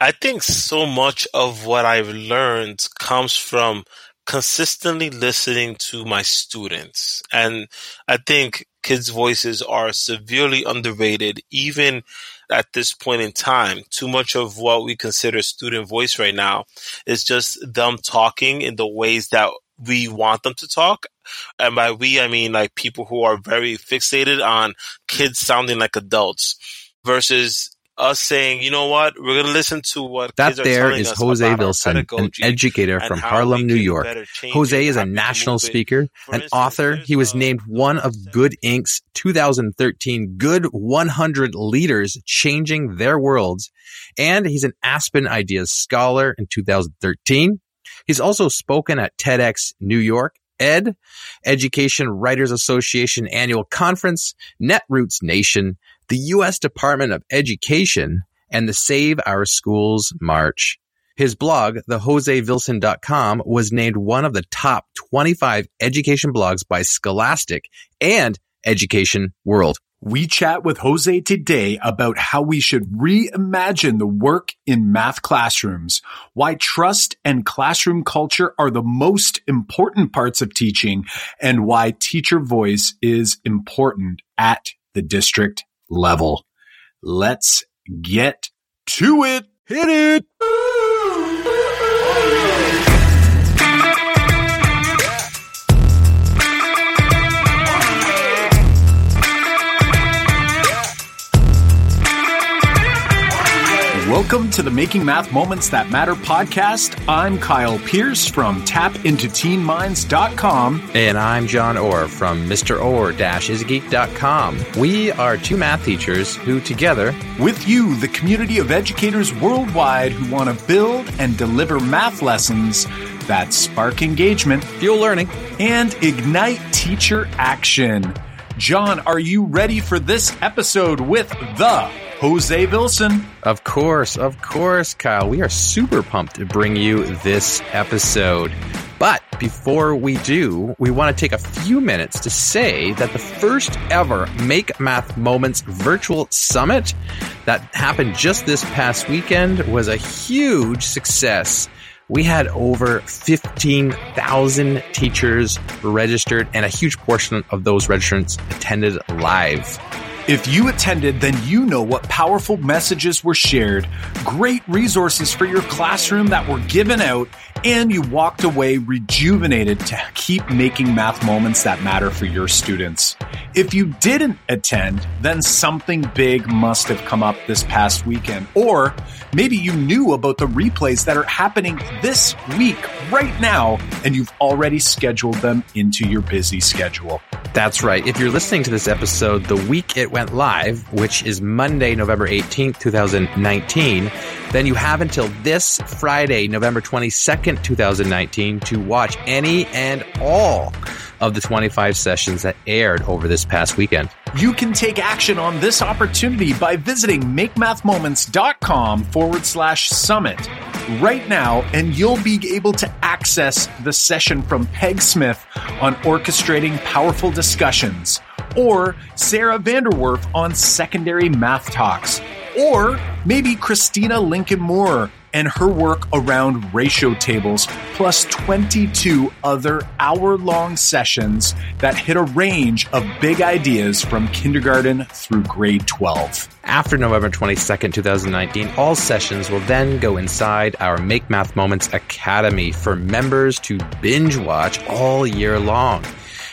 I think so much of what I've learned comes from consistently listening to my students. And I think kids' voices are severely underrated, even at this point in time. Too much of what we consider student voice right now is just them talking in the ways that we want them to talk. And by we, I mean like people who are very fixated on kids sounding like adults versus us saying, you know what, we're going to listen to what that there is Jose Vilson, an educator from Harlem, New York. Jose is a national speaker, an instance, author. He was named one of Good Inc.'s 2013 Good 100 Leaders Changing Their Worlds, and he's an Aspen Ideas Scholar in 2013. He's also spoken at TEDx New York Ed, Education Writers Association Annual Conference, Netroots Nation, the U.S. Department of Education, and the Save Our Schools March. His blog, thejosevilson.com, was named one of the top 25 education blogs by Scholastic and Education World. We chat with Jose today about how we should reimagine the work in math classrooms, why trust and classroom culture are the most important parts of teaching, and why teacher voice is important at the district level. Let's get to it. Hit it. Welcome to the Making Math Moments That Matter podcast. I'm Kyle Pearce from tapintoteenminds.com. And I'm Jon Orr from MrOrr-isgeek.com. We are two math teachers who together, with you, the community of educators worldwide who want to build and deliver math lessons that spark engagement, fuel learning, and ignite teacher action. Jon, are you ready for this episode with the Jose Vilson. Of course, of course, Kyle. We are super pumped to bring you this episode. But before we do, we want to take a few minutes to say that the first ever Make Math Moments virtual summit that happened just this past weekend was a huge success. We had over 15,000 teachers registered, and a huge portion of those registrants attended live. If you attended, then you know what powerful messages were shared, great resources for your classroom that were given out, and you walked away rejuvenated to keep making math moments that matter for your students. If you didn't attend, then something big must have come up this past weekend. Or maybe you knew about the replays that are happening this week, right now, and you've already scheduled them into your busy schedule. That's right. If you're listening to this episode the week it went live, which is Monday, November 18th, 2019, then you have until this Friday, November 22nd, 2019 to watch any and all of the 25 sessions that aired over this past weekend. You can take action on this opportunity by visiting makemathmoments.com forward slash summit right now, and you'll be able to access the session from Peg Smith on orchestrating powerful discussions, or Sara VanDerWerf on secondary math talks, or maybe Christina Lincoln Moore and her work around ratio tables, plus 22 other hour long sessions that hit a range of big ideas from kindergarten through grade 12. After November 22nd, 2019, all sessions will then go inside our Make Math Moments Academy for members to binge watch all year long.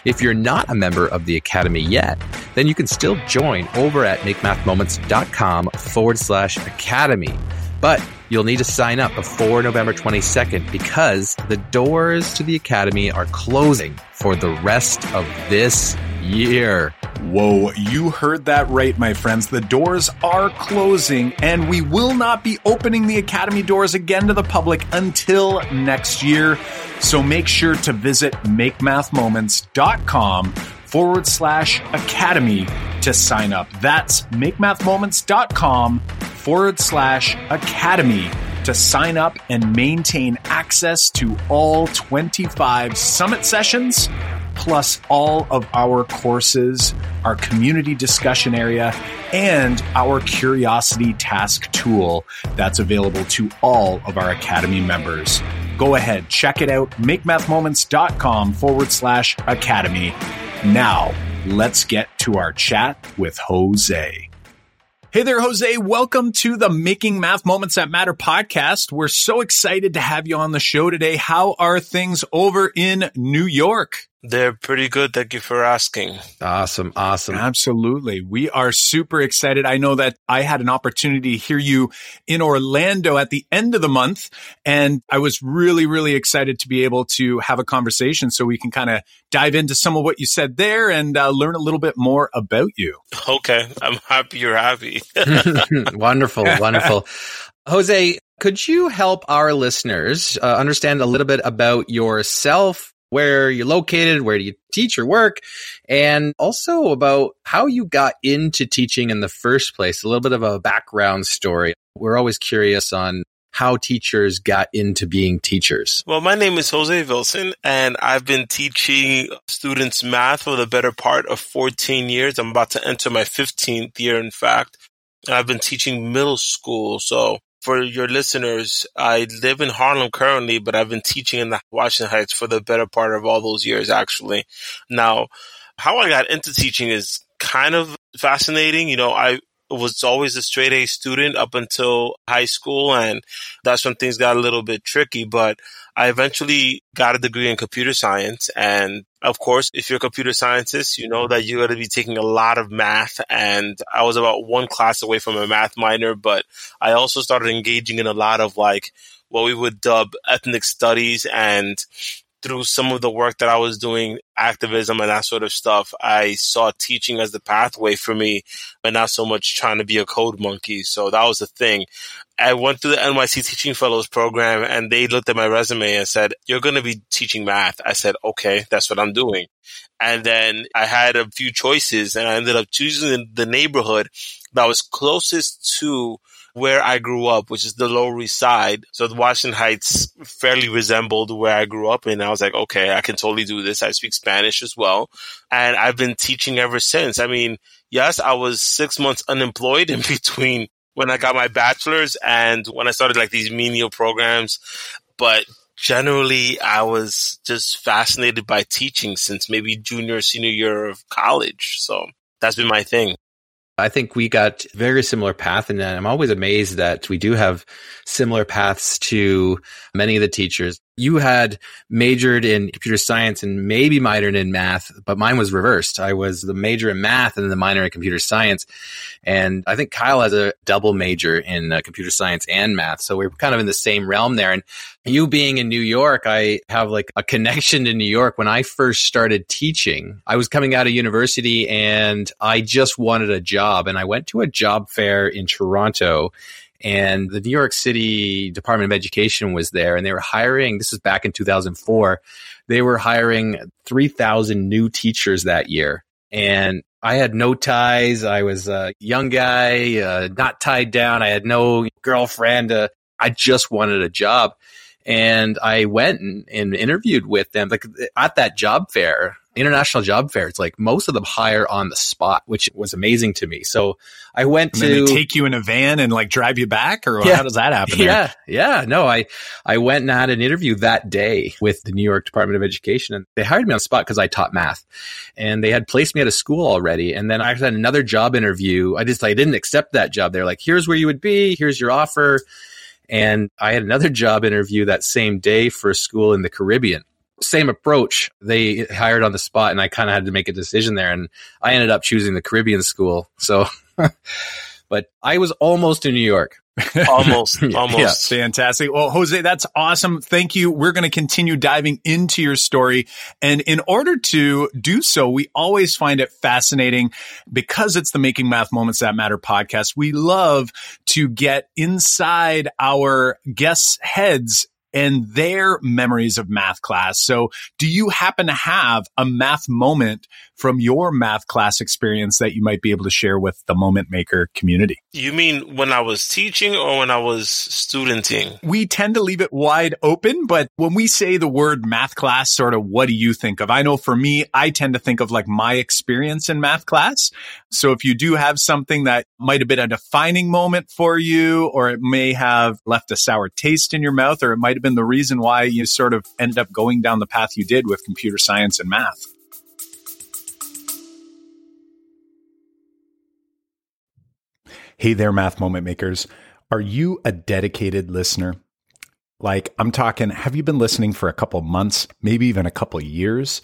If you're not a member of the Academy yet, then you can still join over at makemathmoments.com forward slash academy. But You'll need to sign up before November 22nd because the doors to the Academy are closing for the rest of this year. Whoa, you heard that right, my friends. The doors are closing, and we will not be opening the Academy doors again to the public until next year. So make sure to visit makemathmoments.com forward slash academy to sign up. That's makemathmoments.com forward slash academy to sign up and maintain access to all 25 summit sessions plus all of our courses, our community discussion area, and our curiosity task tool that's available to all of our Academy members. Go ahead, check it out, makemathmoments.com forward slash academy. Now, let's get to our chat with Jose. Hey there, Jose. Welcome to the Making Math Moments That Matter podcast. We're so excited to have you on the show today. How are things over in New York? They're pretty good. Thank you for asking. Awesome. Awesome. Absolutely. We are super excited. I know that I had an opportunity to hear you in Orlando at the end of the month. And I was really, really excited to be able to have a conversation so we can kind of dive into some of what you said there and uh, learn a little bit more about you. Okay. I'm happy you're happy. wonderful. Wonderful. Jose, could you help our listeners uh, understand a little bit about yourself where you're located, where do you teach or work, and also about how you got into teaching in the first place. A little bit of a background story. We're always curious on how teachers got into being teachers. Well, my name is Jose Vilson, and I've been teaching students math for the better part of 14 years. I'm about to enter my 15th year, in fact. And I've been teaching middle school. So for your listeners, I live in Harlem currently, but I've been teaching in the Washington Heights for the better part of all those years, actually. Now, how I got into teaching is kind of fascinating. You know, I was always a straight A student up until high school, and that's when things got a little bit tricky. But I eventually got a degree in computer science. And of course, if you're a computer scientist, you know that you're going to be taking a lot of math. And I was about one class away from a math minor, but I also started engaging in a lot of like what we would dub ethnic studies and through some of the work that I was doing, activism and that sort of stuff, I saw teaching as the pathway for me and not so much trying to be a code monkey. So that was the thing. I went through the NYC Teaching Fellows program and they looked at my resume and said, You're going to be teaching math. I said, Okay, that's what I'm doing. And then I had a few choices and I ended up choosing the neighborhood that was closest to where I grew up, which is the Lower East Side. So the Washington Heights fairly resembled where I grew up in. I was like, okay, I can totally do this. I speak Spanish as well. And I've been teaching ever since. I mean, yes, I was six months unemployed in between when I got my bachelor's and when I started like these menial programs. But generally, I was just fascinated by teaching since maybe junior, senior year of college. So that's been my thing. I think we got very similar path and I'm always amazed that we do have similar paths to many of the teachers you had majored in computer science and maybe minored in math, but mine was reversed. I was the major in math and the minor in computer science. And I think Kyle has a double major in uh, computer science and math. So we're kind of in the same realm there. And you being in New York, I have like a connection to New York. When I first started teaching, I was coming out of university and I just wanted a job. And I went to a job fair in Toronto and the New York City Department of Education was there and they were hiring, this is back in 2004, they were hiring 3,000 new teachers that year. And I had no ties. I was a young guy, uh, not tied down. I had no girlfriend. Uh, I just wanted a job. And I went and, and interviewed with them. Like at that job fair, international job fair, it's like most of them hire on the spot, which was amazing to me. So I went and to take you in a van and like drive you back, or yeah, how does that happen? Yeah, yeah. No, I I went and had an interview that day with the New York Department of Education, and they hired me on the spot because I taught math, and they had placed me at a school already. And then I had another job interview. I just I didn't accept that job. They're like, "Here's where you would be. Here's your offer." And I had another job interview that same day for a school in the Caribbean same approach. They hired on the spot, and I kind of had to make a decision there. And I ended up choosing the Caribbean school. So, but I was almost in New York. almost, almost. Yeah, fantastic. Well, Jose, that's awesome. Thank you. We're going to continue diving into your story. And in order to do so, we always find it fascinating because it's the Making Math Moments That Matter podcast. We love to get inside our guests' heads and their memories of math class. So do you happen to have a math moment from your math class experience that you might be able to share with the moment maker community? You mean when I was teaching or when I was studenting? We tend to leave it wide open, but when we say the word math class, sort of what do you think of? I know for me, I tend to think of like my experience in math class. So if you do have something that might have been a defining moment for you, or it may have left a sour taste in your mouth, or it might have been the reason why you sort of ended up going down the path you did with computer science and math. Hey there, math moment makers. Are you a dedicated listener? Like, I'm talking, have you been listening for a couple months, maybe even a couple years?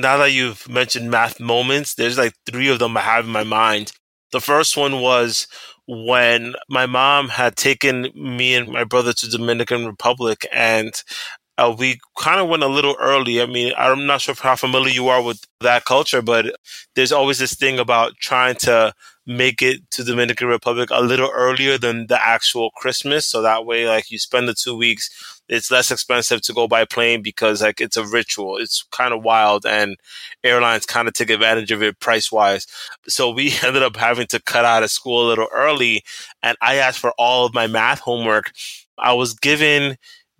Now that you've mentioned math moments, there's like three of them I have in my mind. The first one was when my mom had taken me and my brother to Dominican Republic and uh, we kind of went a little early. I mean, I'm not sure how familiar you are with that culture, but there's always this thing about trying to make it to Dominican Republic a little earlier than the actual Christmas. So that way, like you spend the two weeks it's less expensive to go by plane because like it's a ritual. It's kind of wild and airlines kind of take advantage of it price wise. So we ended up having to cut out of school a little early and I asked for all of my math homework. I was given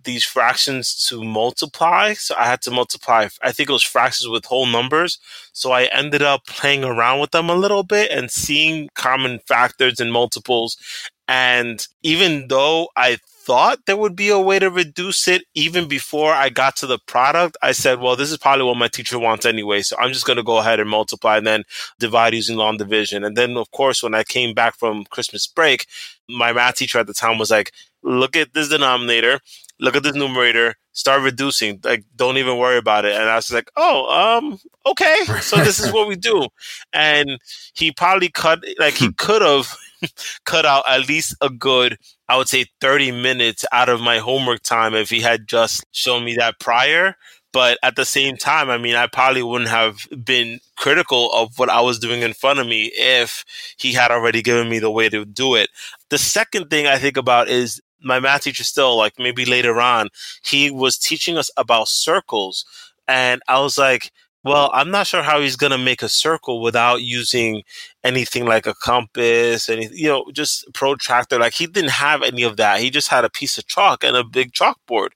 these fractions to multiply. So I had to multiply, I think it was fractions with whole numbers. So I ended up playing around with them a little bit and seeing common factors and multiples. And even though I thought there would be a way to reduce it even before I got to the product. I said, well, this is probably what my teacher wants anyway. So I'm just going to go ahead and multiply and then divide using long division. And then, of course, when I came back from Christmas break, my math teacher at the time was like, look at this denominator, look at this numerator, start reducing. Like, don't even worry about it. And I was like, oh, um, okay. So this is what we do. And he probably cut, like, he could have cut out at least a good, I would say 30 minutes out of my homework time if he had just shown me that prior. But at the same time, I mean, I probably wouldn't have been critical of what I was doing in front of me if he had already given me the way to do it. The second thing I think about is my math teacher still, like maybe later on, he was teaching us about circles. And I was like, well, I'm not sure how he's going to make a circle without using anything like a compass, any you know, just protractor. Like he didn't have any of that. He just had a piece of chalk and a big chalkboard,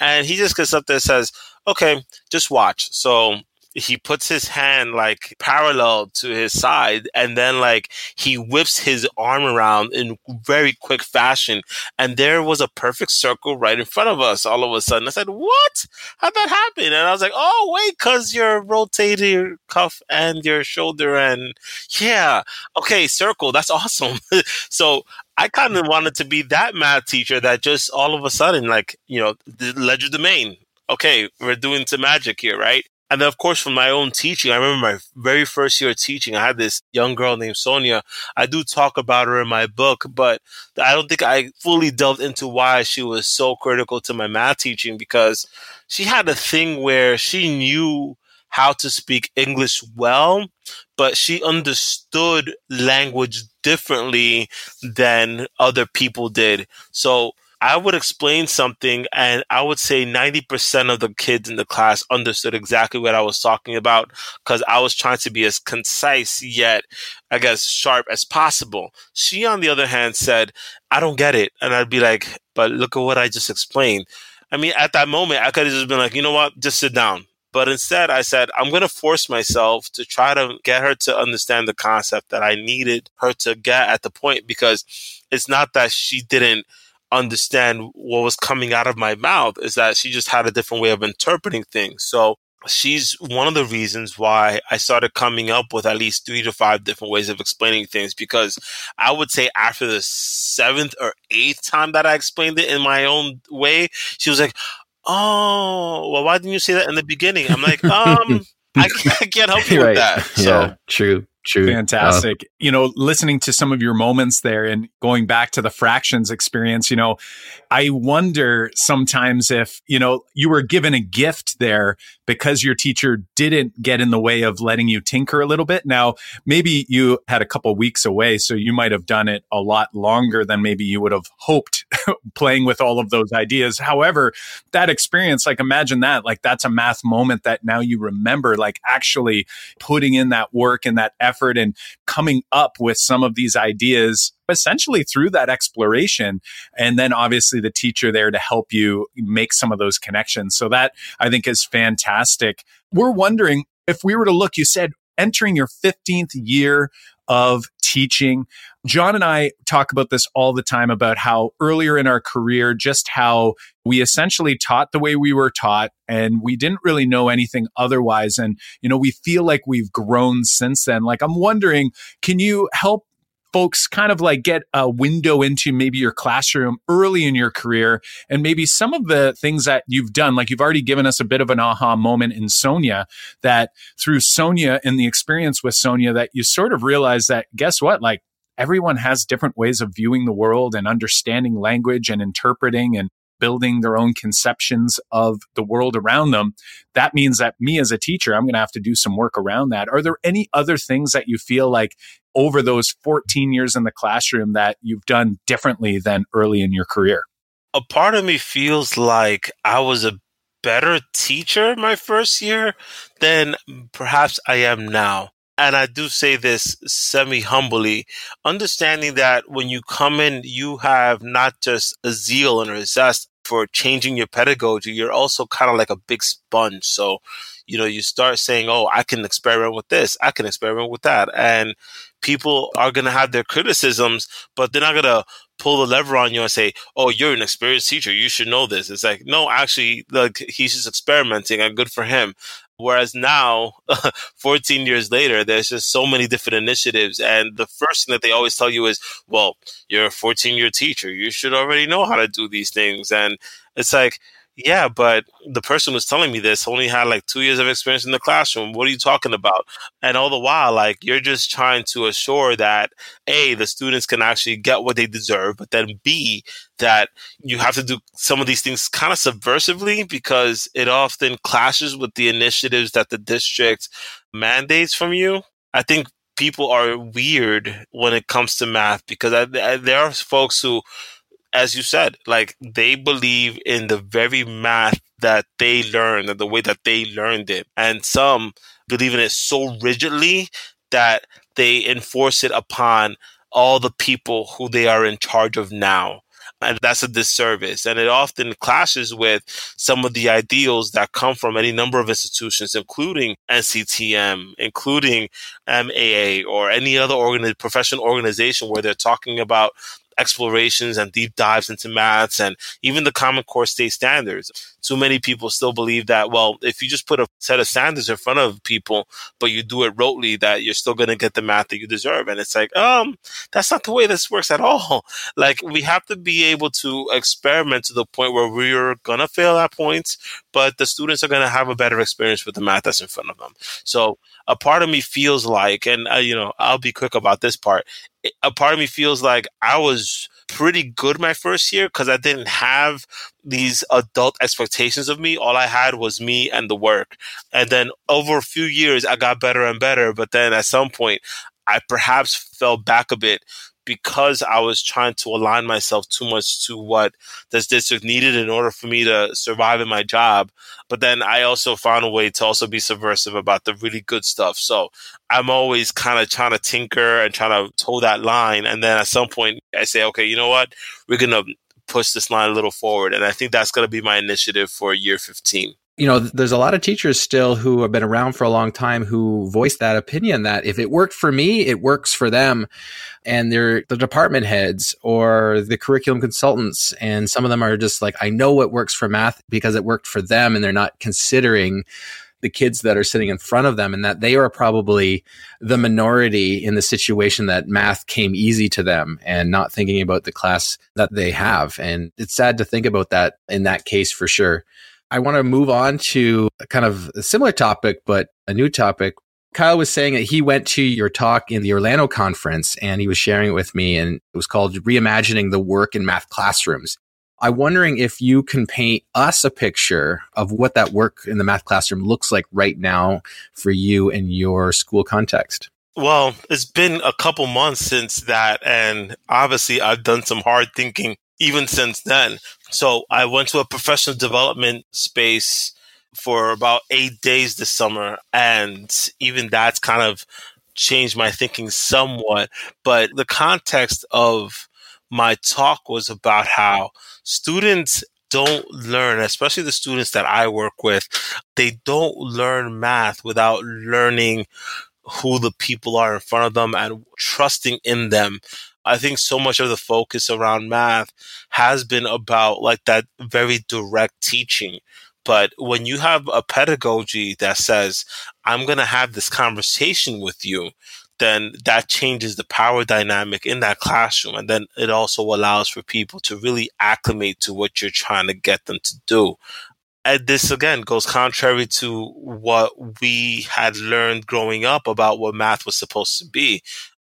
and he just gets up there and says, "Okay, just watch." So he puts his hand like parallel to his side and then like he whips his arm around in very quick fashion and there was a perfect circle right in front of us all of a sudden. I said what? How'd that happen? And i was like oh wait because you're rotating your cuff and your shoulder and yeah. Okay circle. That's awesome. So I kind of wanted to be that math teacher that just all of a sudden, like, you know, the legerdemain. Okay, we're doing some magic here, right? And then, of course, from my own teaching, I remember my very first year of teaching, I had this young girl named Sonia. I do talk about her in my book, but I don't think I fully delved into why she was so critical to my math teaching because she had a thing where she knew how to speak English well, but she understood language differently than other people did. So I would explain something and I would say 90% of the kids in the class understood exactly what I was talking about because I was trying to be as concise yet, I guess, sharp as possible. She, on the other hand, said, I don't get it. And I'd be like, but look at what I just explained. I mean, at that moment, I could have just been like, you know what, just sit down. But instead, I said, I'm going to force myself to try to get her to understand the concept that I needed her to get at the point because it's not that she didn't understand what was coming out of my mouth is that she just had a different way of interpreting things. So she's one of the reasons why I started coming up with at least three to five different ways of explaining things because I would say after the seventh or eighth time that I explained it in my own way, she was like, oh, well, why didn't you say that in the beginning? I'm like, um, I, I can't help you right. with that. So. Yeah, true. True. Fantastic. Uh, you know, listening to some of your moments there and going back to the fractions experience, you know, I wonder sometimes if, you know, you were given a gift there because your teacher didn't get in the way of letting you tinker a little bit. Now, maybe you had a couple weeks away, so you might have done it a lot longer than maybe you would have hoped playing with all of those ideas. However, that experience, like imagine that, like that's a math moment that now you remember, like actually putting in that work and that effort effort and coming up with some of these ideas essentially through that exploration. And then obviously the teacher there to help you make some of those connections. So that I think is fantastic. We're wondering if we were to look, you said entering your 15th year of teaching. Jon and I talk about this all the time about how earlier in our career, just how we essentially taught the way we were taught and we didn't really know anything otherwise. And, you know, we feel like we've grown since then. Like, I'm wondering, can you help folks kind of like get a window into maybe your classroom early in your career and maybe some of the things that you've done like you've already given us a bit of an aha moment in sonia that through sonia and the experience with sonia that you sort of realize that guess what like everyone has different ways of viewing the world and understanding language and interpreting and building their own conceptions of the world around them. That means that me as a teacher, I'm going to have to do some work around that. Are there any other things that you feel like over those 14 years in the classroom that you've done differently than early in your career? A part of me feels like I was a better teacher my first year than perhaps I am now. And I do say this semi humbly, understanding that when you come in, you have not just a zeal and a zest for changing your pedagogy, you're also kind of like a big sponge. So, you know, you start saying, oh, I can experiment with this, I can experiment with that. And people are going to have their criticisms, but they're not going to pull the lever on you and say, "Oh, you're an experienced teacher. You should know this." It's like, no, actually, like he's just experimenting, and good for him. Whereas now, 14 years later, there's just so many different initiatives. And the first thing that they always tell you is, well, you're a 14 year teacher. You should already know how to do these things. And it's like, yeah, but the person who's telling me this only had like two years of experience in the classroom. What are you talking about? And all the while, like you're just trying to assure that A, the students can actually get what they deserve, but then B, that you have to do some of these things kind of subversively because it often clashes with the initiatives that the district mandates from you. I think people are weird when it comes to math because I, I, there are folks who as you said, like they believe in the very math that they learned and the way that they learned it. And some believe in it so rigidly that they enforce it upon all the people who they are in charge of now. And that's a disservice. And it often clashes with some of the ideals that come from any number of institutions, including NCTM, including MAA, or any other organ- professional organization where they're talking about explorations and deep dives into maths and even the Common Core state standards. Too many people still believe that, well, if you just put a set of standards in front of people, but you do it rotely, that you're still going to get the math that you deserve. And it's like, um, that's not the way this works at all. Like, we have to be able to experiment to the point where we're going to fail at points, but the students are going to have a better experience with the math that's in front of them. So, a part of me feels like, and uh, you know, I'll be quick about this part. A part of me feels like I was pretty good my first year because I didn't have these adult expectations of me. All I had was me and the work. And then over a few years, I got better and better. But then at some point, I perhaps fell back a bit because I was trying to align myself too much to what this district needed in order for me to survive in my job. But then I also found a way to also be subversive about the really good stuff. So I'm always kind of trying to tinker and trying to toe that line. And then at some point I say, okay, you know what? We're going to push this line a little forward. And I think that's going to be my initiative for year 15 you know, there's a lot of teachers still who have been around for a long time who voice that opinion that if it worked for me, it works for them. And they're the department heads or the curriculum consultants. And some of them are just like, I know what works for math because it worked for them. And they're not considering the kids that are sitting in front of them and that they are probably the minority in the situation that math came easy to them and not thinking about the class that they have. And it's sad to think about that in that case for sure. I want to move on to a kind of a similar topic, but a new topic. Kyle was saying that he went to your talk in the Orlando conference and he was sharing it with me and it was called Reimagining the Work in Math Classrooms. I'm wondering if you can paint us a picture of what that work in the math classroom looks like right now for you in your school context. Well, it's been a couple months since that, and obviously I've done some hard thinking even since then. So I went to a professional development space for about eight days this summer, and even that's kind of changed my thinking somewhat. But the context of my talk was about how students don't learn, especially the students that I work with, they don't learn math without learning who the people are in front of them and trusting in them. I think so much of the focus around math has been about like that very direct teaching. But when you have a pedagogy that says, I'm going to have this conversation with you, then that changes the power dynamic in that classroom. And then it also allows for people to really acclimate to what you're trying to get them to do. And this again goes contrary to what we had learned growing up about what math was supposed to be.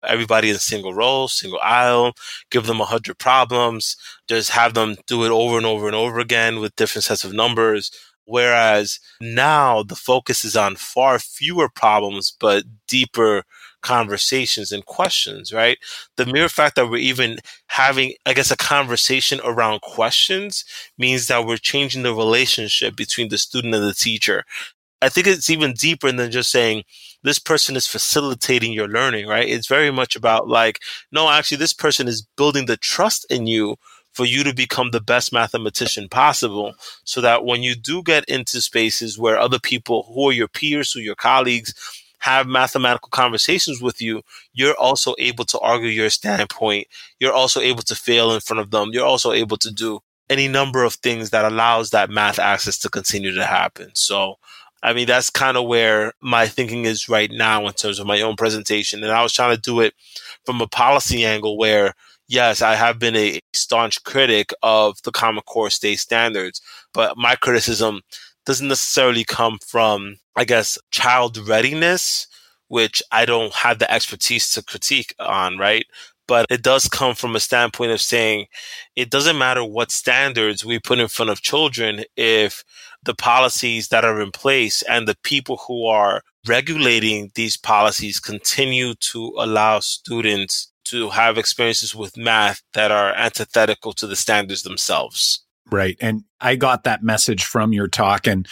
Everybody in single row, single aisle, give them a hundred problems, just have them do it over and over and over again with different sets of numbers. Whereas now the focus is on far fewer problems, but deeper conversations and questions, right? The mere fact that we're even having, I guess, a conversation around questions means that we're changing the relationship between the student and the teacher. I think it's even deeper than just saying this person is facilitating your learning, right? It's very much about like, no, actually, this person is building the trust in you for you to become the best mathematician possible so that when you do get into spaces where other people who are your peers, who are your colleagues, have mathematical conversations with you, you're also able to argue your standpoint. You're also able to fail in front of them. You're also able to do any number of things that allows that math access to continue to happen. So, I mean, that's kind of where my thinking is right now in terms of my own presentation. And I was trying to do it from a policy angle where, yes, I have been a staunch critic of the Common Core state standards, but my criticism doesn't necessarily come from, I guess, child readiness, which I don't have the expertise to critique on, right? But it does come from a standpoint of saying it doesn't matter what standards we put in front of children if the policies that are in place and the people who are regulating these policies continue to allow students to have experiences with math that are antithetical to the standards themselves. Right. And I got that message from your talk and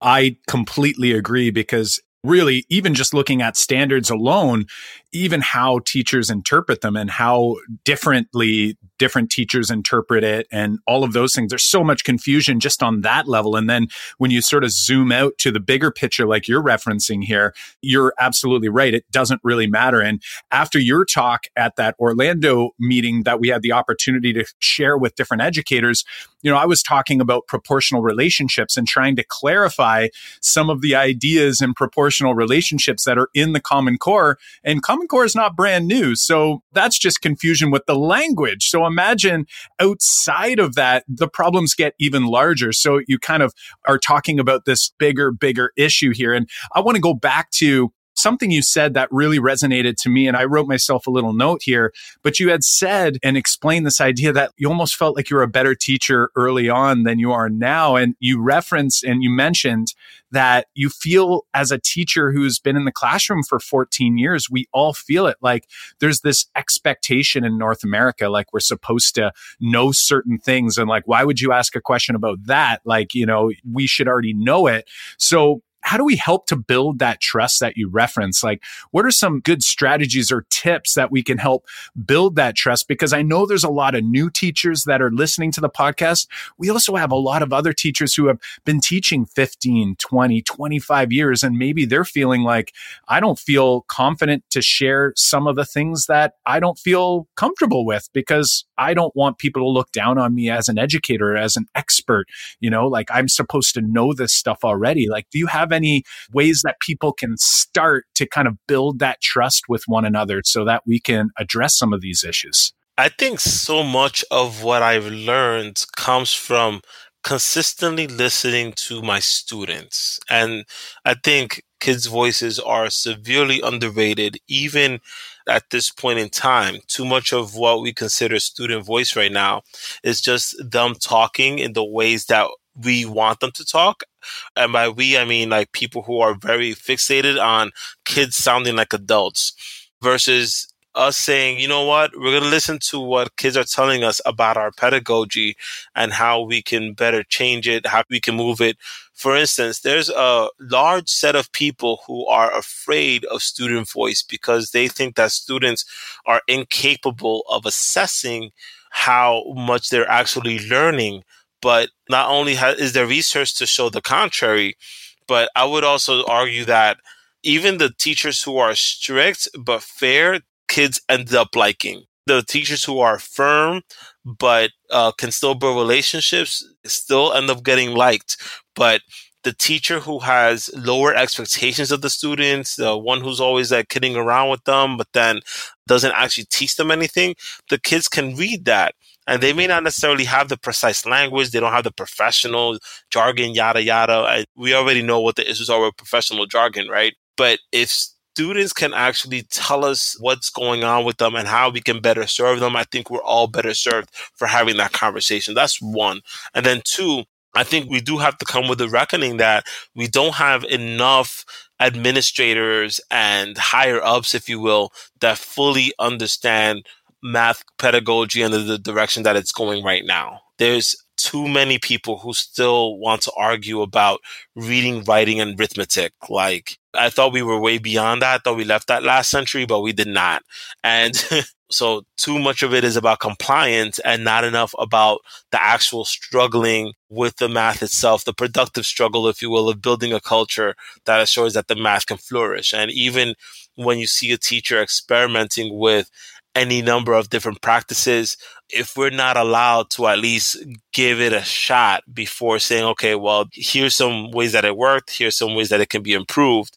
I completely agree because really even just looking at standards alone even how teachers interpret them and how differently different teachers interpret it and all of those things. There's so much confusion just on that level. And then when you sort of zoom out to the bigger picture, like you're referencing here, you're absolutely right. It doesn't really matter. And after your talk at that Orlando meeting that we had the opportunity to share with different educators, you know, I was talking about proportional relationships and trying to clarify some of the ideas and proportional relationships that are in the Common Core. And Common Core is not brand new. So that's just confusion with the language. So imagine outside of that, the problems get even larger. So you kind of are talking about this bigger, bigger issue here. And I want to go back to something you said that really resonated to me. And I wrote myself a little note here, but you had said and explained this idea that you almost felt like you were a better teacher early on than you are now. And you referenced and you mentioned that you feel as a teacher who's been in the classroom for 14 years, we all feel it. Like there's this expectation in North America, like we're supposed to know certain things. And like, why would you ask a question about that? Like, you know, we should already know it. So how do we help to build that trust that you reference? Like, what are some good strategies or tips that we can help build that trust? Because I know there's a lot of new teachers that are listening to the podcast. We also have a lot of other teachers who have been teaching 15, 20, 25 years, and maybe they're feeling like, I don't feel confident to share some of the things that I don't feel comfortable with because I don't want people to look down on me as an educator, as an expert. You know, like I'm supposed to know this stuff already. Like, do you have have any ways that people can start to kind of build that trust with one another so that we can address some of these issues? I think so much of what I've learned comes from consistently listening to my students. And I think kids' voices are severely underrated, even at this point in time. Too much of what we consider student voice right now is just them talking in the ways that we want them to talk. And by we, I mean like people who are very fixated on kids sounding like adults versus us saying, you know what, we're going to listen to what kids are telling us about our pedagogy and how we can better change it, how we can move it. For instance, there's a large set of people who are afraid of student voice because they think that students are incapable of assessing how much they're actually learning. But not only is there research to show the contrary, but I would also argue that even the teachers who are strict but fair, kids end up liking. The teachers who are firm but uh, can still build relationships still end up getting liked. But the teacher who has lower expectations of the students, the one who's always like kidding around with them, but then doesn't actually teach them anything, the kids can read that. And they may not necessarily have the precise language. They don't have the professional jargon, yada, yada. I, we already know what the issues are with professional jargon, right? But if students can actually tell us what's going on with them and how we can better serve them, I think we're all better served for having that conversation. That's one. And then two, I think we do have to come with a reckoning that we don't have enough administrators and higher ups, if you will, that fully understand math pedagogy under the direction that it's going right now. There's too many people who still want to argue about reading, writing, and arithmetic. Like, I thought we were way beyond that. I thought we left that last century, but we did not. And so too much of it is about compliance and not enough about the actual struggling with the math itself, the productive struggle, if you will, of building a culture that assures that the math can flourish. And even when you see a teacher experimenting with any number of different practices, if we're not allowed to at least give it a shot before saying, okay, well, here's some ways that it worked, here's some ways that it can be improved,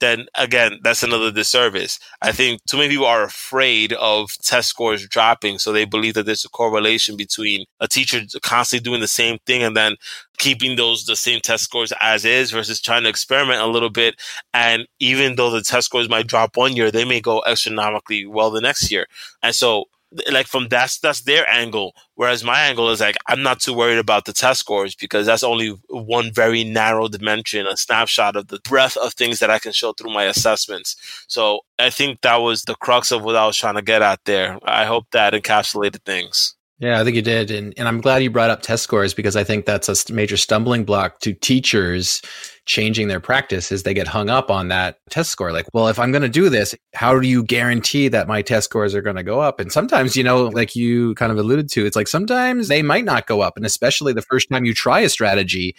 then again, that's another disservice. I think too many people are afraid of test scores dropping, so they believe that there's a correlation between a teacher constantly doing the same thing and then keeping those the same test scores as is versus trying to experiment a little bit. And even though the test scores might drop one year, they may go astronomically well the next year. And so like from that's that's their angle whereas my angle is like i'm not too worried about the test scores because that's only one very narrow dimension a snapshot of the breadth of things that i can show through my assessments. So i think that was the crux of what i was trying to get at there. I hope that encapsulated things yeah, I think you did. And, and I'm glad you brought up test scores because I think that's a major stumbling block to teachers changing their practice as they get hung up on that test score. Like, well, if I'm going to do this, how do you guarantee that my test scores are going to go up? And sometimes, you know, like you kind of alluded to, it's like sometimes they might not go up. And especially the first time you try a strategy,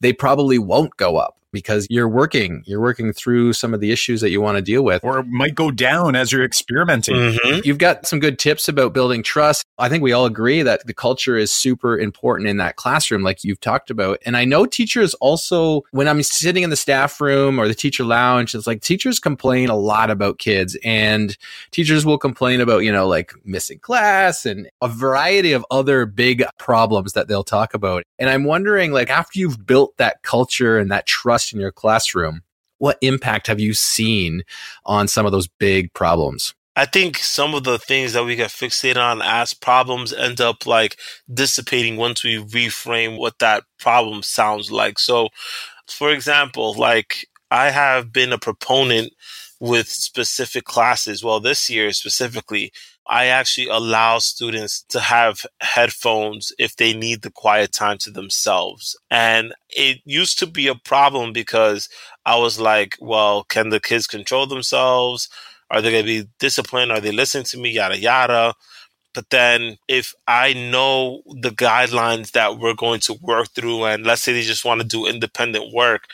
they probably won't go up because you're working you're working through some of the issues that you want to deal with. Or might go down as you're experimenting. Mm-hmm. you've got some good tips about building trust. I think we all agree that the culture is super important in that classroom like you've talked about. And i know teachers also when i'm sitting in the staff room or the teacher lounge it's like teachers complain a lot about kids and teachers will complain about you know like missing class and a variety of other big problems that they'll talk about. And i'm wondering like after you've built that culture and that trust in your classroom, what impact have you seen on some of those big problems? I think some of the things that we get fixated on as problems end up like dissipating once we reframe what that problem sounds like. So, for example, like I have been a proponent with specific classes. Well, this year specifically, I actually allow students to have headphones if they need the quiet time to themselves. And it used to be a problem because I was like, well, can the kids control themselves? Are they going to be disciplined? Are they listening to me? Yada, yada. But then if I know the guidelines that we're going to work through, and let's say they just want to do independent work,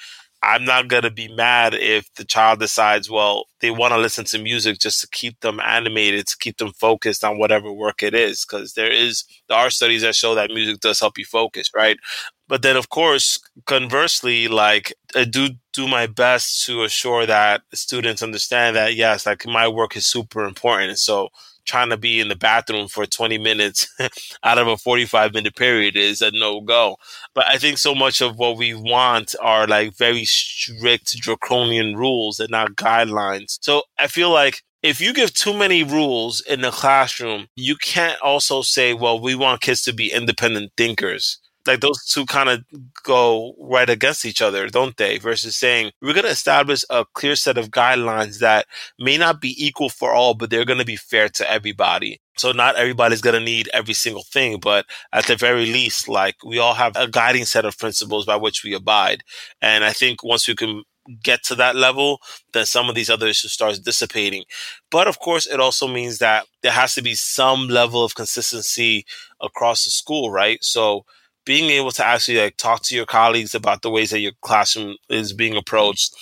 I'm not going to be mad if the child decides, well, they want to listen to music just to keep them animated, to keep them focused on whatever work it is. Because there is, there are studies that show that music does help you focus, right? But then, of course, conversely, like a do do my best to assure that students understand that, yes, like my work is super important. So trying to be in the bathroom for 20 minutes out of a 45 minute period is a no go. But I think so much of what we want are like very strict draconian rules and not guidelines. So I feel like if you give too many rules in the classroom, you can't also say, well, we want kids to be independent thinkers like those two kind of go right against each other, don't they? Versus saying we're going to establish a clear set of guidelines that may not be equal for all, but they're going to be fair to everybody. So not everybody's going to need every single thing, but at the very least, like we all have a guiding set of principles by which we abide. And I think once we can get to that level, then some of these other issues starts dissipating. But of course, it also means that there has to be some level of consistency across the school, right? So being able to actually like talk to your colleagues about the ways that your classroom is being approached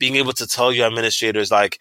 being able to tell your administrators like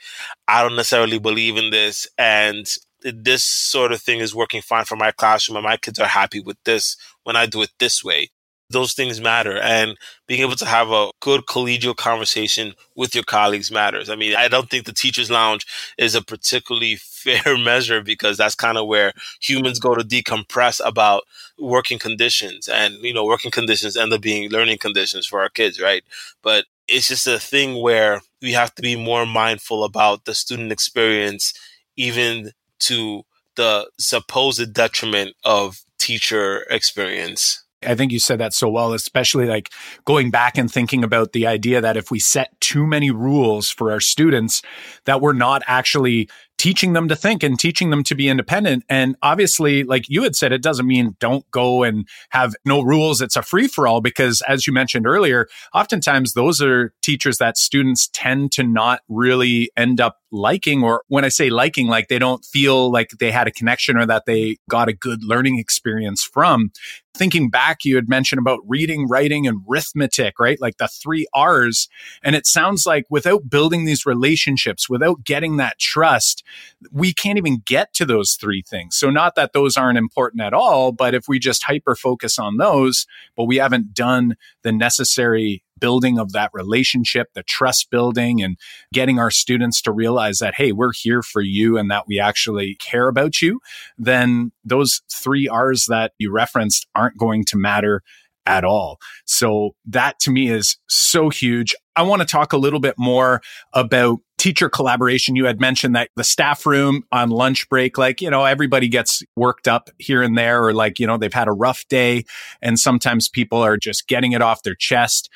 i don't necessarily believe in this and this sort of thing is working fine for my classroom and my kids are happy with this when i do it this way those things matter and being able to have a good collegial conversation with your colleagues matters. I mean i don't think the teachers lounge is a particularly fair measure because that's kind of where humans go to decompress about working conditions and you know working conditions end up being learning conditions for our kids right? But it's just a thing where we have to be more mindful about the student experience even to the supposed detriment of teacher experience I think you said that so well, especially like going back and thinking about the idea that if we set too many rules for our students, that we're not actually teaching them to think and teaching them to be independent. And obviously, like you had said, it doesn't mean don't go and have no rules. It's a free for all because as you mentioned earlier, oftentimes those are teachers that students tend to not really end up liking. Or when I say liking, like they don't feel like they had a connection or that they got a good learning experience from. Thinking back, you had mentioned about reading, writing, and arithmetic, right? Like the three R's. And it sounds like without building these relationships, without getting that trust, we can't even get to those three things. So, not that those aren't important at all, but if we just hyper focus on those, but we haven't done the necessary building of that relationship, the trust building, and getting our students to realize that, hey, we're here for you and that we actually care about you, then those three R's that you referenced aren't going to matter at all. So that to me is so huge. I want to talk a little bit more about teacher collaboration. You had mentioned that the staff room on lunch break, like, you know, everybody gets worked up here and there, or like, you know, they've had a rough day and sometimes people are just getting it off their chest.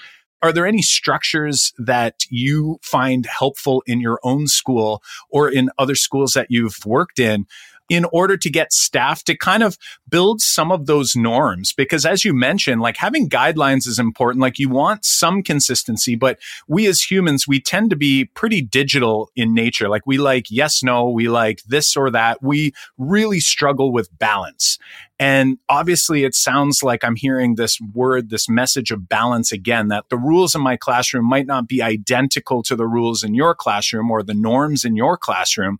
Are there any structures that you find helpful in your own school or in other schools that you've worked in in order to get staff to kind of build some of those norms. Because as you mentioned, like having guidelines is important. Like you want some consistency, but we as humans, we tend to be pretty digital in nature. Like we like yes, no, we like this or that. We really struggle with balance. And obviously, it sounds like I'm hearing this word, this message of balance again, that the rules in my classroom might not be identical to the rules in your classroom or the norms in your classroom,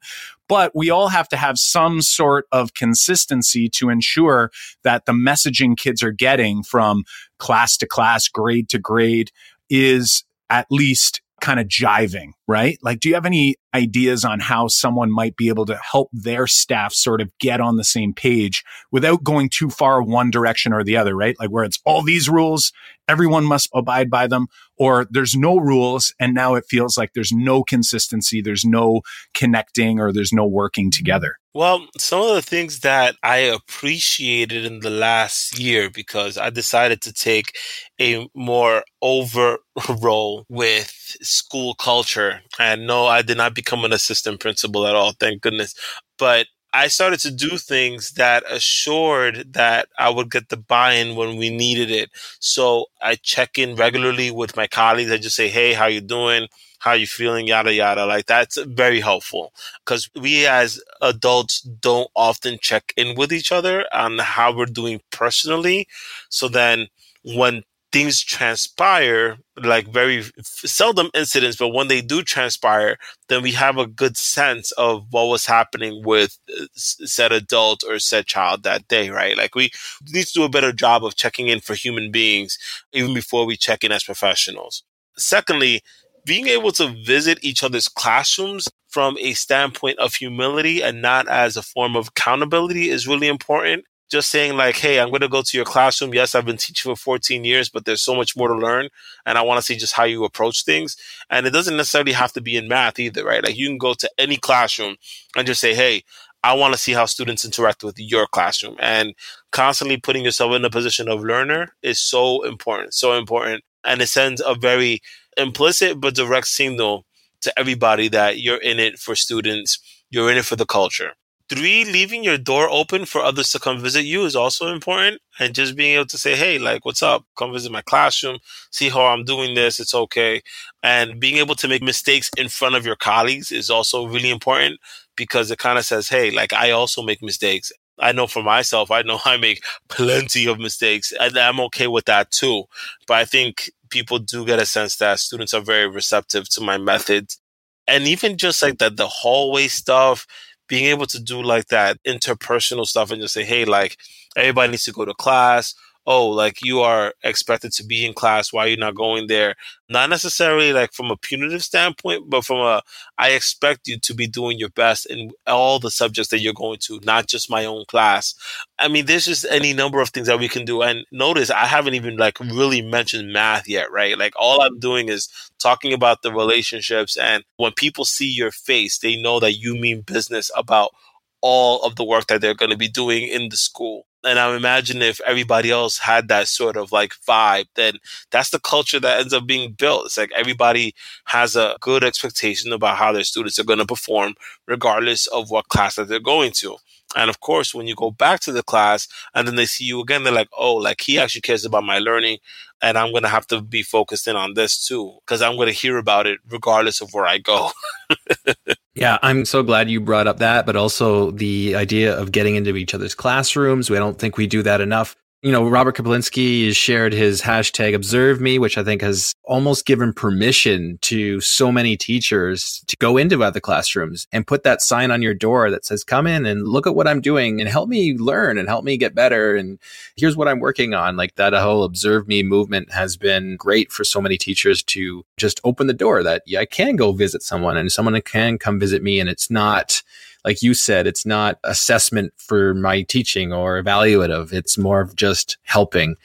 but we all have to have some sort of consistency to ensure that the messaging kids are getting from class to class, grade to grade is at least kind of jiving, right? Like, do you have any ideas on how someone might be able to help their staff sort of get on the same page without going too far one direction or the other, right? Like where it's all these rules, everyone must abide by them, or there's no rules. And now it feels like there's no consistency, there's no connecting, or there's no working together. Well, some of the things that I appreciated in the last year because I decided to take a more over role with school culture. And no, I did not become an assistant principal at all, thank goodness. But I started to do things that assured that I would get the buy-in when we needed it. So I check in regularly with my colleagues. I just say, "Hey, how you doing? How you feeling? Yada yada." Like that's very helpful because we as adults don't often check in with each other on how we're doing personally. So then when things transpire, like very seldom incidents, but when they do transpire, then we have a good sense of what was happening with uh, said adult or said child that day, right? Like we need to do a better job of checking in for human beings even before we check in as professionals. Secondly, being able to visit each other's classrooms from a standpoint of humility and not as a form of accountability is really important just saying like, hey, I'm going to go to your classroom. Yes, I've been teaching for 14 years, but there's so much more to learn. And I want to see just how you approach things. And it doesn't necessarily have to be in math either, right? Like you can go to any classroom and just say, hey, I want to see how students interact with your classroom. And constantly putting yourself in a position of learner is so important, so important. And it sends a very implicit but direct signal to everybody that you're in it for students, you're in it for the culture. Three, leaving your door open for others to come visit you is also important. And just being able to say, hey, like, what's up? Come visit my classroom, see how I'm doing this. It's okay. And being able to make mistakes in front of your colleagues is also really important because it kind of says, hey, like, I also make mistakes. I know for myself, I know I make plenty of mistakes and I'm okay with that too. But I think people do get a sense that students are very receptive to my methods. And even just like that, the hallway stuff, being able to do like that interpersonal stuff and just say, hey, like everybody needs to go to class oh, like you are expected to be in class. Why are you not going there? Not necessarily like from a punitive standpoint, but from a, I expect you to be doing your best in all the subjects that you're going to, not just my own class. I mean, there's just any number of things that we can do. And notice I haven't even like really mentioned math yet, right? Like all I'm doing is talking about the relationships. And when people see your face, they know that you mean business about all of the work that they're going to be doing in the school. And I imagine if everybody else had that sort of like vibe, then that's the culture that ends up being built. It's like everybody has a good expectation about how their students are going to perform, regardless of what class that they're going to. And of course, when you go back to the class and then they see you again, they're like, oh, like he actually cares about my learning. And I'm going to have to be focused in on this too, because I'm going to hear about it regardless of where I go. yeah, I'm so glad you brought up that, but also the idea of getting into each other's classrooms. We don't think we do that enough you know, Robert Kaplinsky has shared his hashtag observe me, which I think has almost given permission to so many teachers to go into other classrooms and put that sign on your door that says, come in and look at what I'm doing and help me learn and help me get better. And here's what I'm working on. Like that whole observe me movement has been great for so many teachers to just open the door that yeah, I can go visit someone and someone can come visit me. And it's not, like you said, it's not assessment for my teaching or evaluative. It's more of just helping.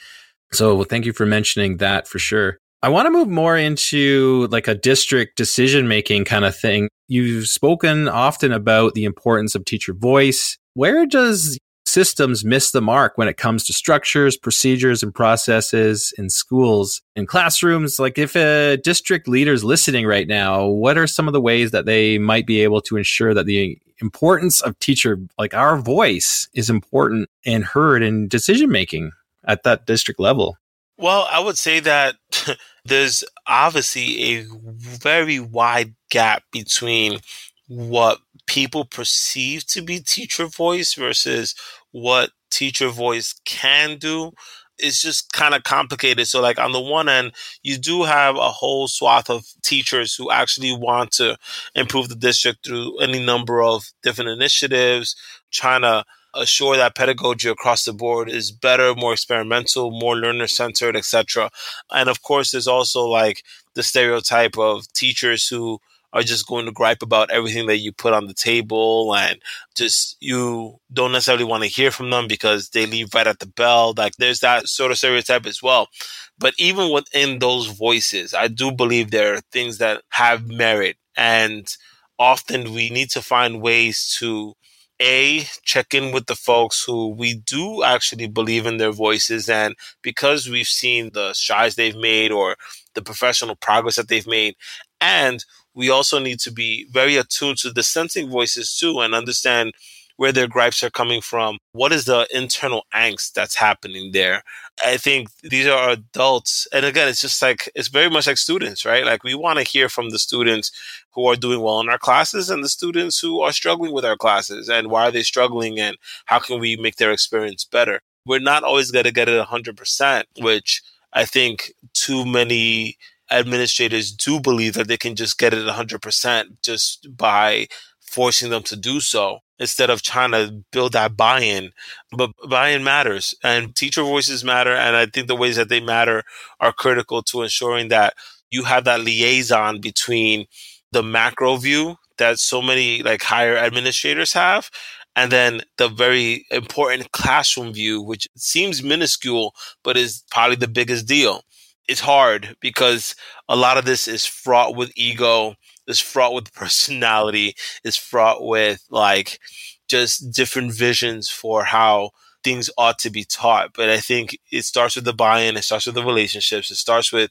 So well, thank you for mentioning that for sure. I want to move more into like a district decision making kind of thing. You've spoken often about the importance of teacher voice. Where does systems miss the mark when it comes to structures, procedures, and processes in schools in classrooms. Like if a district leader is listening right now, what are some of the ways that they might be able to ensure that the importance of teacher, like our voice, is important and heard in decision making at that district level? Well, I would say that there's obviously a very wide gap between what people perceive to be teacher voice versus what teacher voice can do it's just kind of complicated. So, like on the one end, you do have a whole swath of teachers who actually want to improve the district through any number of different initiatives, trying to assure that pedagogy across the board is better, more experimental, more learner centered, etc. And of course, there's also like the stereotype of teachers who are just going to gripe about everything that you put on the table and just you don't necessarily want to hear from them because they leave right at the bell. Like there's that sort of stereotype as well. But even within those voices, I do believe there are things that have merit and often we need to find ways to a check in with the folks who we do actually believe in their voices and because we've seen the strides they've made or the professional progress that they've made and we also need to be very attuned to dissenting voices too and understand where their gripes are coming from. What is the internal angst that's happening there? I think these are adults. And again, it's just like, it's very much like students, right? Like we want to hear from the students who are doing well in our classes and the students who are struggling with our classes and why are they struggling and how can we make their experience better? We're not always going to get it 100%, which I think too many administrators do believe that they can just get it 100% just by forcing them to do so instead of trying to build that buy-in but buy-in matters and teacher voices matter and i think the ways that they matter are critical to ensuring that you have that liaison between the macro view that so many like higher administrators have and then the very important classroom view, which seems minuscule, but is probably the biggest deal. It's hard because a lot of this is fraught with ego, is fraught with personality, is fraught with like just different visions for how things ought to be taught. But I think it starts with the buy-in, it starts with the relationships, it starts with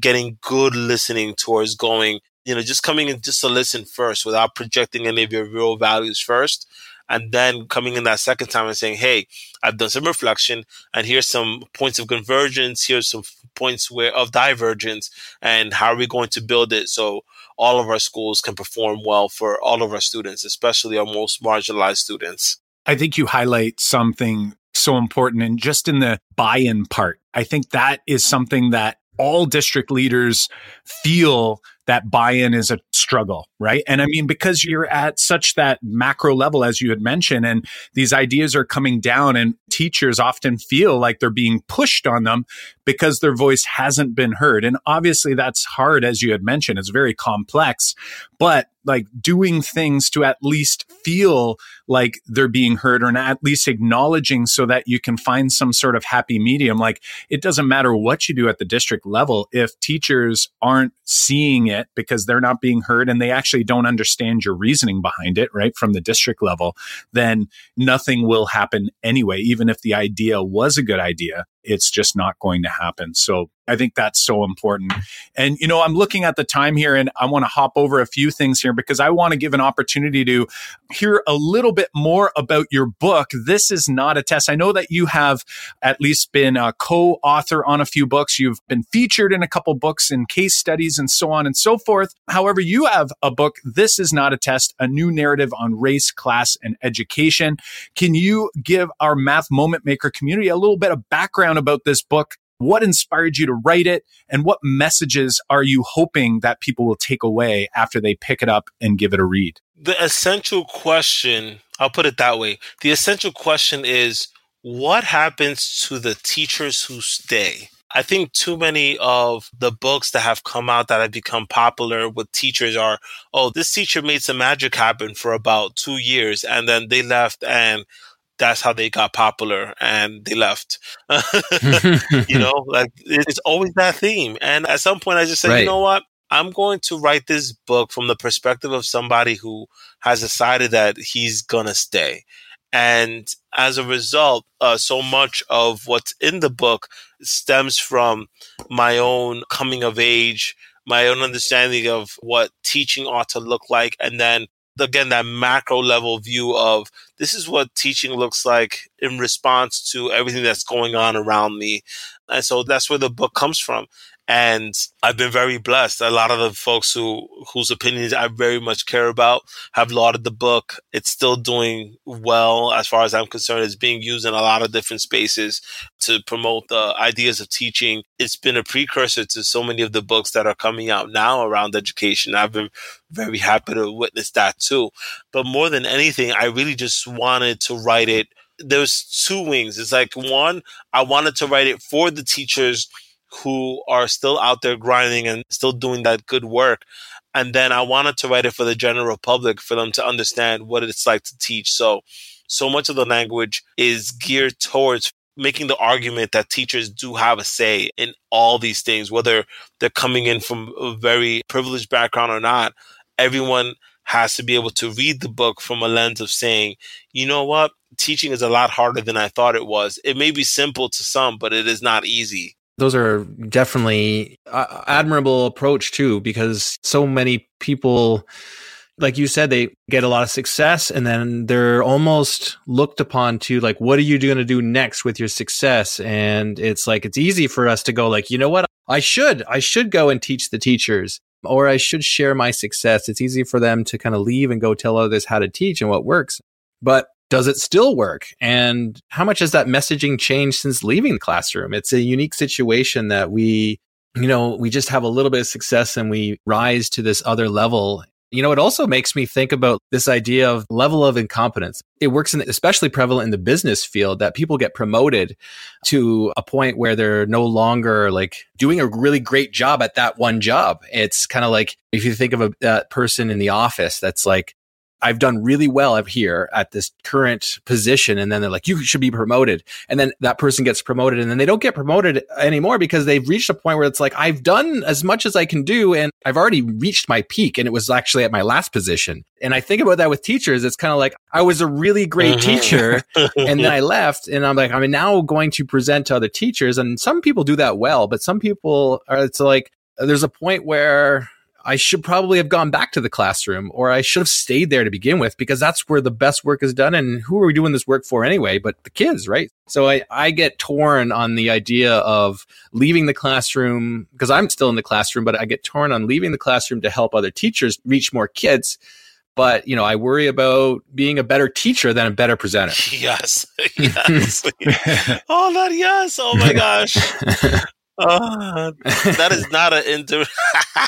getting good listening towards going, you know, just coming in just to listen first without projecting any of your real values first and then coming in that second time and saying, "Hey, I've done some reflection, and here's some points of convergence. Here's some points where of divergence, and how are we going to build it so all of our schools can perform well for all of our students, especially our most marginalized students." I think you highlight something so important, and just in the buy-in part, I think that is something that all district leaders feel that buy-in is a struggle, right? And I mean, because you're at such that macro level, as you had mentioned, and these ideas are coming down and teachers often feel like they're being pushed on them because their voice hasn't been heard. And obviously that's hard, as you had mentioned. It's very complex, but like doing things to at least feel like they're being heard or at least acknowledging so that you can find some sort of happy medium. Like it doesn't matter what you do at the district level if teachers aren't seeing it because they're not being heard and they actually don't understand your reasoning behind it, right? From the district level, then nothing will happen anyway, even if the idea was a good idea it's just not going to happen. So I think that's so important. And, you know, I'm looking at the time here and I want to hop over a few things here because I want to give an opportunity to hear a little bit more about your book. This is not a test. I know that you have at least been a co author on a few books. You've been featured in a couple books and case studies and so on and so forth. However, you have a book, This is Not a Test, a new narrative on race, class, and education. Can you give our math moment maker community a little bit of background about this book what inspired you to write it? And what messages are you hoping that people will take away after they pick it up and give it a read? The essential question, I'll put it that way. The essential question is what happens to the teachers who stay? I think too many of the books that have come out that have become popular with teachers are, oh, this teacher made some magic happen for about two years and then they left and that's how they got popular and they left. you know, like it's always that theme. And at some point, I just said, right. you know what? I'm going to write this book from the perspective of somebody who has decided that he's gonna stay. And as a result, uh, so much of what's in the book stems from my own coming of age, my own understanding of what teaching ought to look like, and then again that macro level view of this is what teaching looks like in response to everything that's going on around me and so that's where the book comes from and I've been very blessed. A lot of the folks who whose opinions I very much care about have lauded the book. It's still doing well as far as I'm concerned. It's being used in a lot of different spaces to promote the ideas of teaching. It's been a precursor to so many of the books that are coming out now around education. I've been very happy to witness that too. But more than anything, I really just wanted to write it. There's two wings. It's like one, I wanted to write it for the teachers who are still out there grinding and still doing that good work. And then I wanted to write it for the general public for them to understand what it's like to teach. So, so much of the language is geared towards making the argument that teachers do have a say in all these things, whether they're coming in from a very privileged background or not. Everyone has to be able to read the book from a lens of saying, you know what? Teaching is a lot harder than I thought it was. It may be simple to some, but it is not easy those are definitely admirable approach too because so many people like you said they get a lot of success and then they're almost looked upon to like what are you going to do next with your success? And it's like it's easy for us to go like you know what? I should i should go and teach the teachers or i should share my success. It's easy for them to kind of leave and go tell others how to teach and what works. But does it still work? And how much has that messaging changed since leaving the classroom? It's a unique situation that we, you know, we just have a little bit of success and we rise to this other level. You know, it also makes me think about this idea of level of incompetence. It works in, especially prevalent in the business field that people get promoted to a point where they're no longer like doing a really great job at that one job. It's kind of like if you think of a person in the office that's like, I've done really well up here at this current position. And then they're like, you should be promoted. And then that person gets promoted and then they don't get promoted anymore because they've reached a point where it's like, I've done as much as I can do. And I've already reached my peak. And it was actually at my last position. And I think about that with teachers. It's kind of like, I was a really great mm-hmm. teacher and then I left and I'm like, I'm now going to present to other teachers. And some people do that well, but some people are, it's like, there's a point where I should probably have gone back to the classroom or I should have stayed there to begin with because that's where the best work is done. And who are we doing this work for anyway? But the kids, right? So I, I get torn on the idea of leaving the classroom because I'm still in the classroom, but I get torn on leaving the classroom to help other teachers reach more kids but you know i worry about being a better teacher than a better presenter yes yes oh that yes oh my gosh uh, that is not an inter.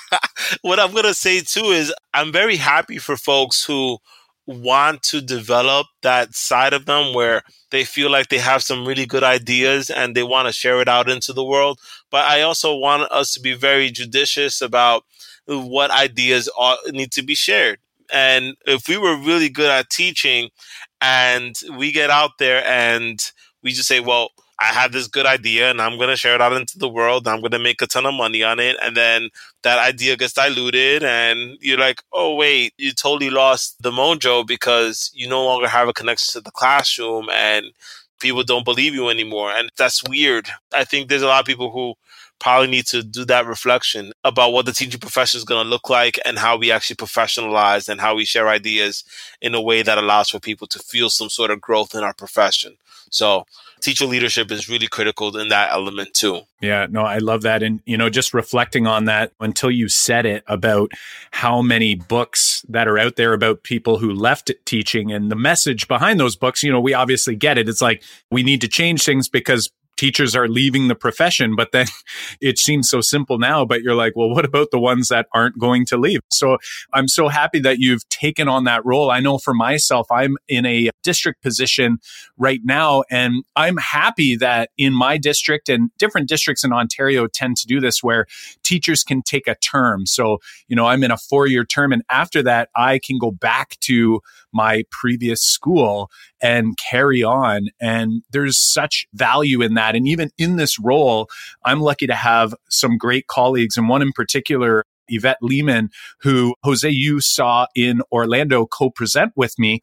what I'm gonna say too is I'm very happy for folks who want to develop that side of them where they feel like they have some really good ideas and they want to share it out into the world. But I also want us to be very judicious about what ideas need to be shared. And if we were really good at teaching and we get out there and we just say, well, I have this good idea and I'm going to share it out into the world. I'm going to make a ton of money on it. And then that idea gets diluted and you're like, oh, wait, you totally lost the mojo because you no longer have a connection to the classroom and people don't believe you anymore. And that's weird. I think there's a lot of people who probably need to do that reflection about what the teaching profession is going to look like and how we actually professionalize and how we share ideas in a way that allows for people to feel some sort of growth in our profession. So teacher leadership is really critical in that element too. Yeah, no, I love that. And, you know, just reflecting on that until you said it about how many books that are out there about people who left teaching and the message behind those books, you know, we obviously get it. It's like we need to change things because teachers are leaving the profession, but then it seems so simple now. But you're like, well, what about the ones that aren't going to leave? So I'm so happy that you've taken on that role. I know for myself, I'm in a district position right now, and I'm happy that in my district and different districts in Ontario tend to do this where teachers can take a term. So, you know, I'm in a four year term, and after that, I can go back to my previous school and carry on. And there's such value in that. And even in this role, I'm lucky to have some great colleagues, and one in particular, Yvette Lehman, who Jose, you saw in Orlando co present with me.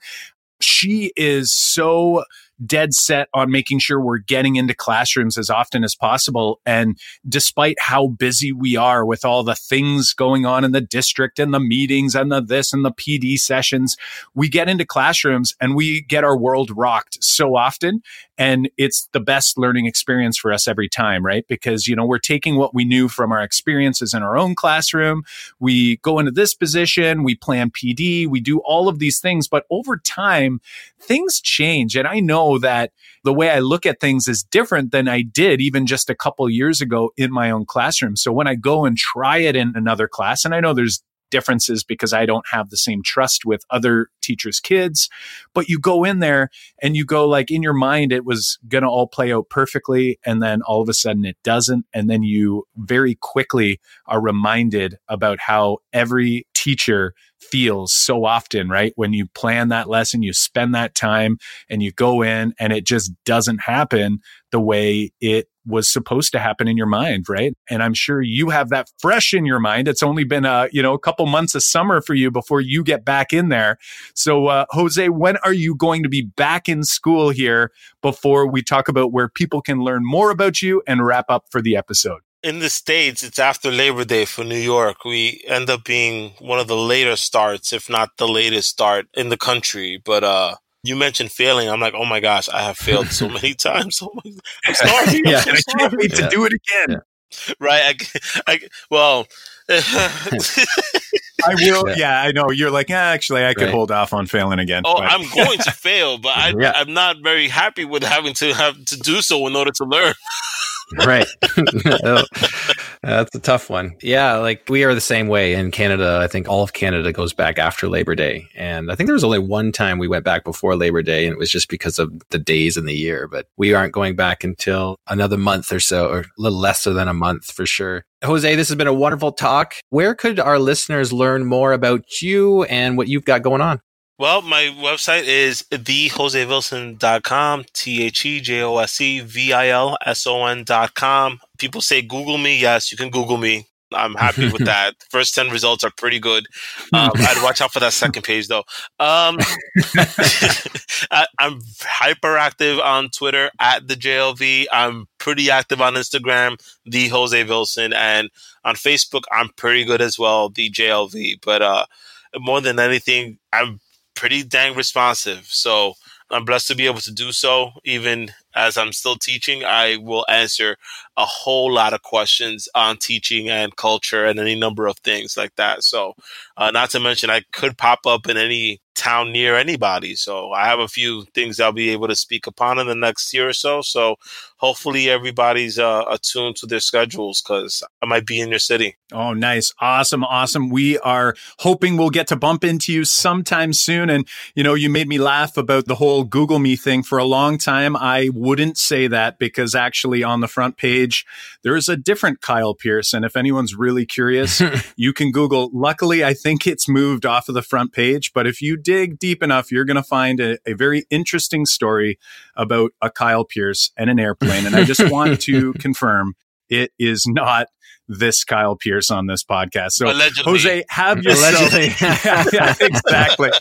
She is so dead set on making sure we're getting into classrooms as often as possible. And despite how busy we are with all the things going on in the district and the meetings and the this and the PD sessions, we get into classrooms and we get our world rocked so often. And it's the best learning experience for us every time, right? Because, you know, we're taking what we knew from our experiences in our own classroom. We go into this position, we plan PD, we do all of these things. But over time, things change. And I know that the way I look at things is different than I did even just a couple years ago in my own classroom. So when I go and try it in another class, and I know there's differences because I don't have the same trust with other teachers' kids. But you go in there and you go like in your mind, it was going to all play out perfectly. And then all of a sudden it doesn't. And then you very quickly are reminded about how every teacher feels so often, right? When you plan that lesson, you spend that time and you go in and it just doesn't happen the way it was supposed to happen in your mind, right? And I'm sure you have that fresh in your mind. It's only been a, you know, a couple months of summer for you before you get back in there. So, uh, Jose, when are you going to be back in school here before we talk about where people can learn more about you and wrap up for the episode? In the States, it's after Labor Day for New York. We end up being one of the later starts, if not the latest start in the country. But uh, you mentioned failing. I'm like, oh my gosh, I have failed so many times. Oh my, I'm sorry. yeah, I'm I can't wait to do it again. Yeah. Right. I, I, well, I will. Yeah. yeah. I know. You're like, yeah, actually, I could right. hold off on failing again. Oh, but. I'm going to fail, but I, yeah. I'm not very happy with having to have to do so in order to learn right. That's a tough one. Yeah, like we are the same way in Canada. I think all of Canada goes back after Labor Day. And I think there was only one time we went back before Labor Day, and it was just because of the days in the year. But we aren't going back until another month or so, or a little less than a month for sure. Jose, this has been a wonderful talk. Where could our listeners learn more about you and what you've got going on? Well, my website is thejosevilson.com, T H E J O S E V I L S O N.com. People say Google me. Yes, you can Google me. I'm happy with that. First 10 results are pretty good. Um, I'd watch out for that second page though. Um, I, am hyperactive on Twitter at the JLV. I'm pretty active on Instagram, the Jose Vilson. And on Facebook, I'm pretty good as well, the JLV. But uh, more than anything, I'm pretty dang responsive. So I'm blessed to be able to do so. Even as I'm still teaching, I will answer a whole lot of questions on teaching and culture and any number of things like that. So, uh, not to mention, I could pop up in any town near anybody. So I have a few things I'll be able to speak upon in the next year or so. So hopefully everybody's uh, attuned to their schedules because I might be in your city. Oh, nice. Awesome. Awesome. We are hoping we'll get to bump into you sometime soon. And, you know, you made me laugh about the whole Google Me thing for a long time. I wouldn't say that because actually on the front page, there is a different Kyle Pearson. If anyone's really curious, you can Google. Luckily, I think it's moved off of the front page. But if you dig deep enough, you're going to find a, a, very interesting story about a Kyle Pearce and an airplane. And I just want to confirm it is not this Kyle Pearce on this podcast. So, Allegedly. Jose, have yourself. yeah, yeah, exactly.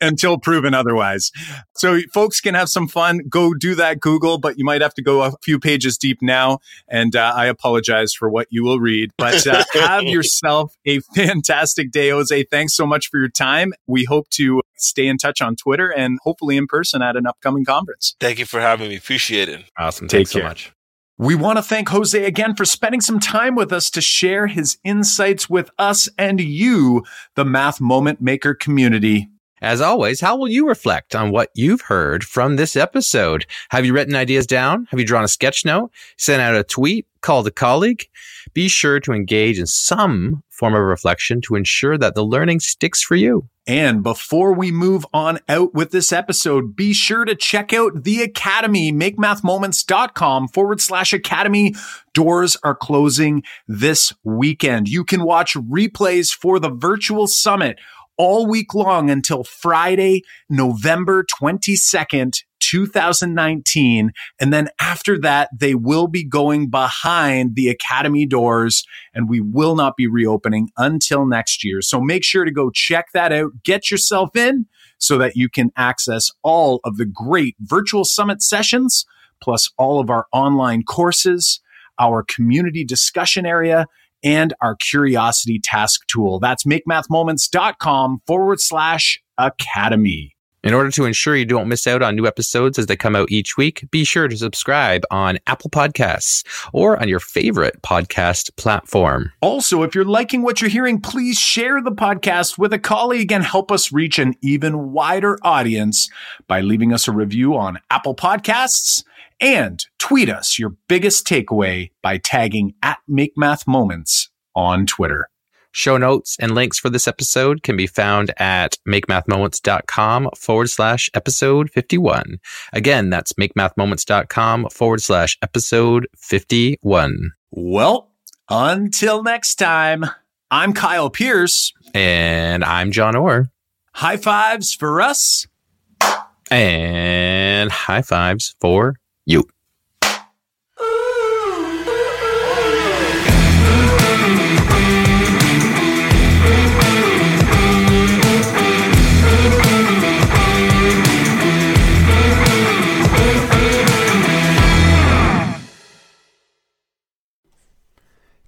Until proven otherwise. So, folks can have some fun. Go do that Google, but you might have to go a few pages deep now. And uh, I apologize for what you will read. But uh, have yourself a fantastic day, Jose. Thanks so much for your time. We hope to stay in touch on Twitter and hopefully in person at an upcoming conference. Thank you for having me. Appreciate it. Awesome. Take Thanks care. so much. We want to thank Jose again for spending some time with us to share his insights with us and you, the Math Moment Maker community. As always, how will you reflect on what you've heard from this episode? Have you written ideas down? Have you drawn a sketch note? Sent out a tweet? Called a colleague? Be sure to engage in some form of reflection to ensure that the learning sticks for you. And before we move on out with this episode, be sure to check out the Academy, makemathmoments.com forward slash academy. Doors are closing this weekend. You can watch replays for the virtual summit all week long until Friday, November 22nd 2019. And then after that, they will be going behind the academy doors and we will not be reopening until next year. So make sure to go check that out. Get yourself in so that you can access all of the great virtual summit sessions, plus all of our online courses, our community discussion area, and our curiosity task tool. That's makemathmoments.com forward slash academy. In order to ensure you don't miss out on new episodes as they come out each week, be sure to subscribe on Apple Podcasts or on your favorite podcast platform. Also, if you're liking what you're hearing, please share the podcast with a colleague and help us reach an even wider audience by leaving us a review on Apple Podcasts and tweet us your biggest takeaway by tagging at Make Math Moments on Twitter. Show notes and links for this episode can be found at makemathmoments.com forward slash episode 51. Again, that's makemathmoments.com forward slash episode 51. Well, until next time, I'm Kyle Pearce. And I'm Jon Orr. High fives for us. And high fives for you.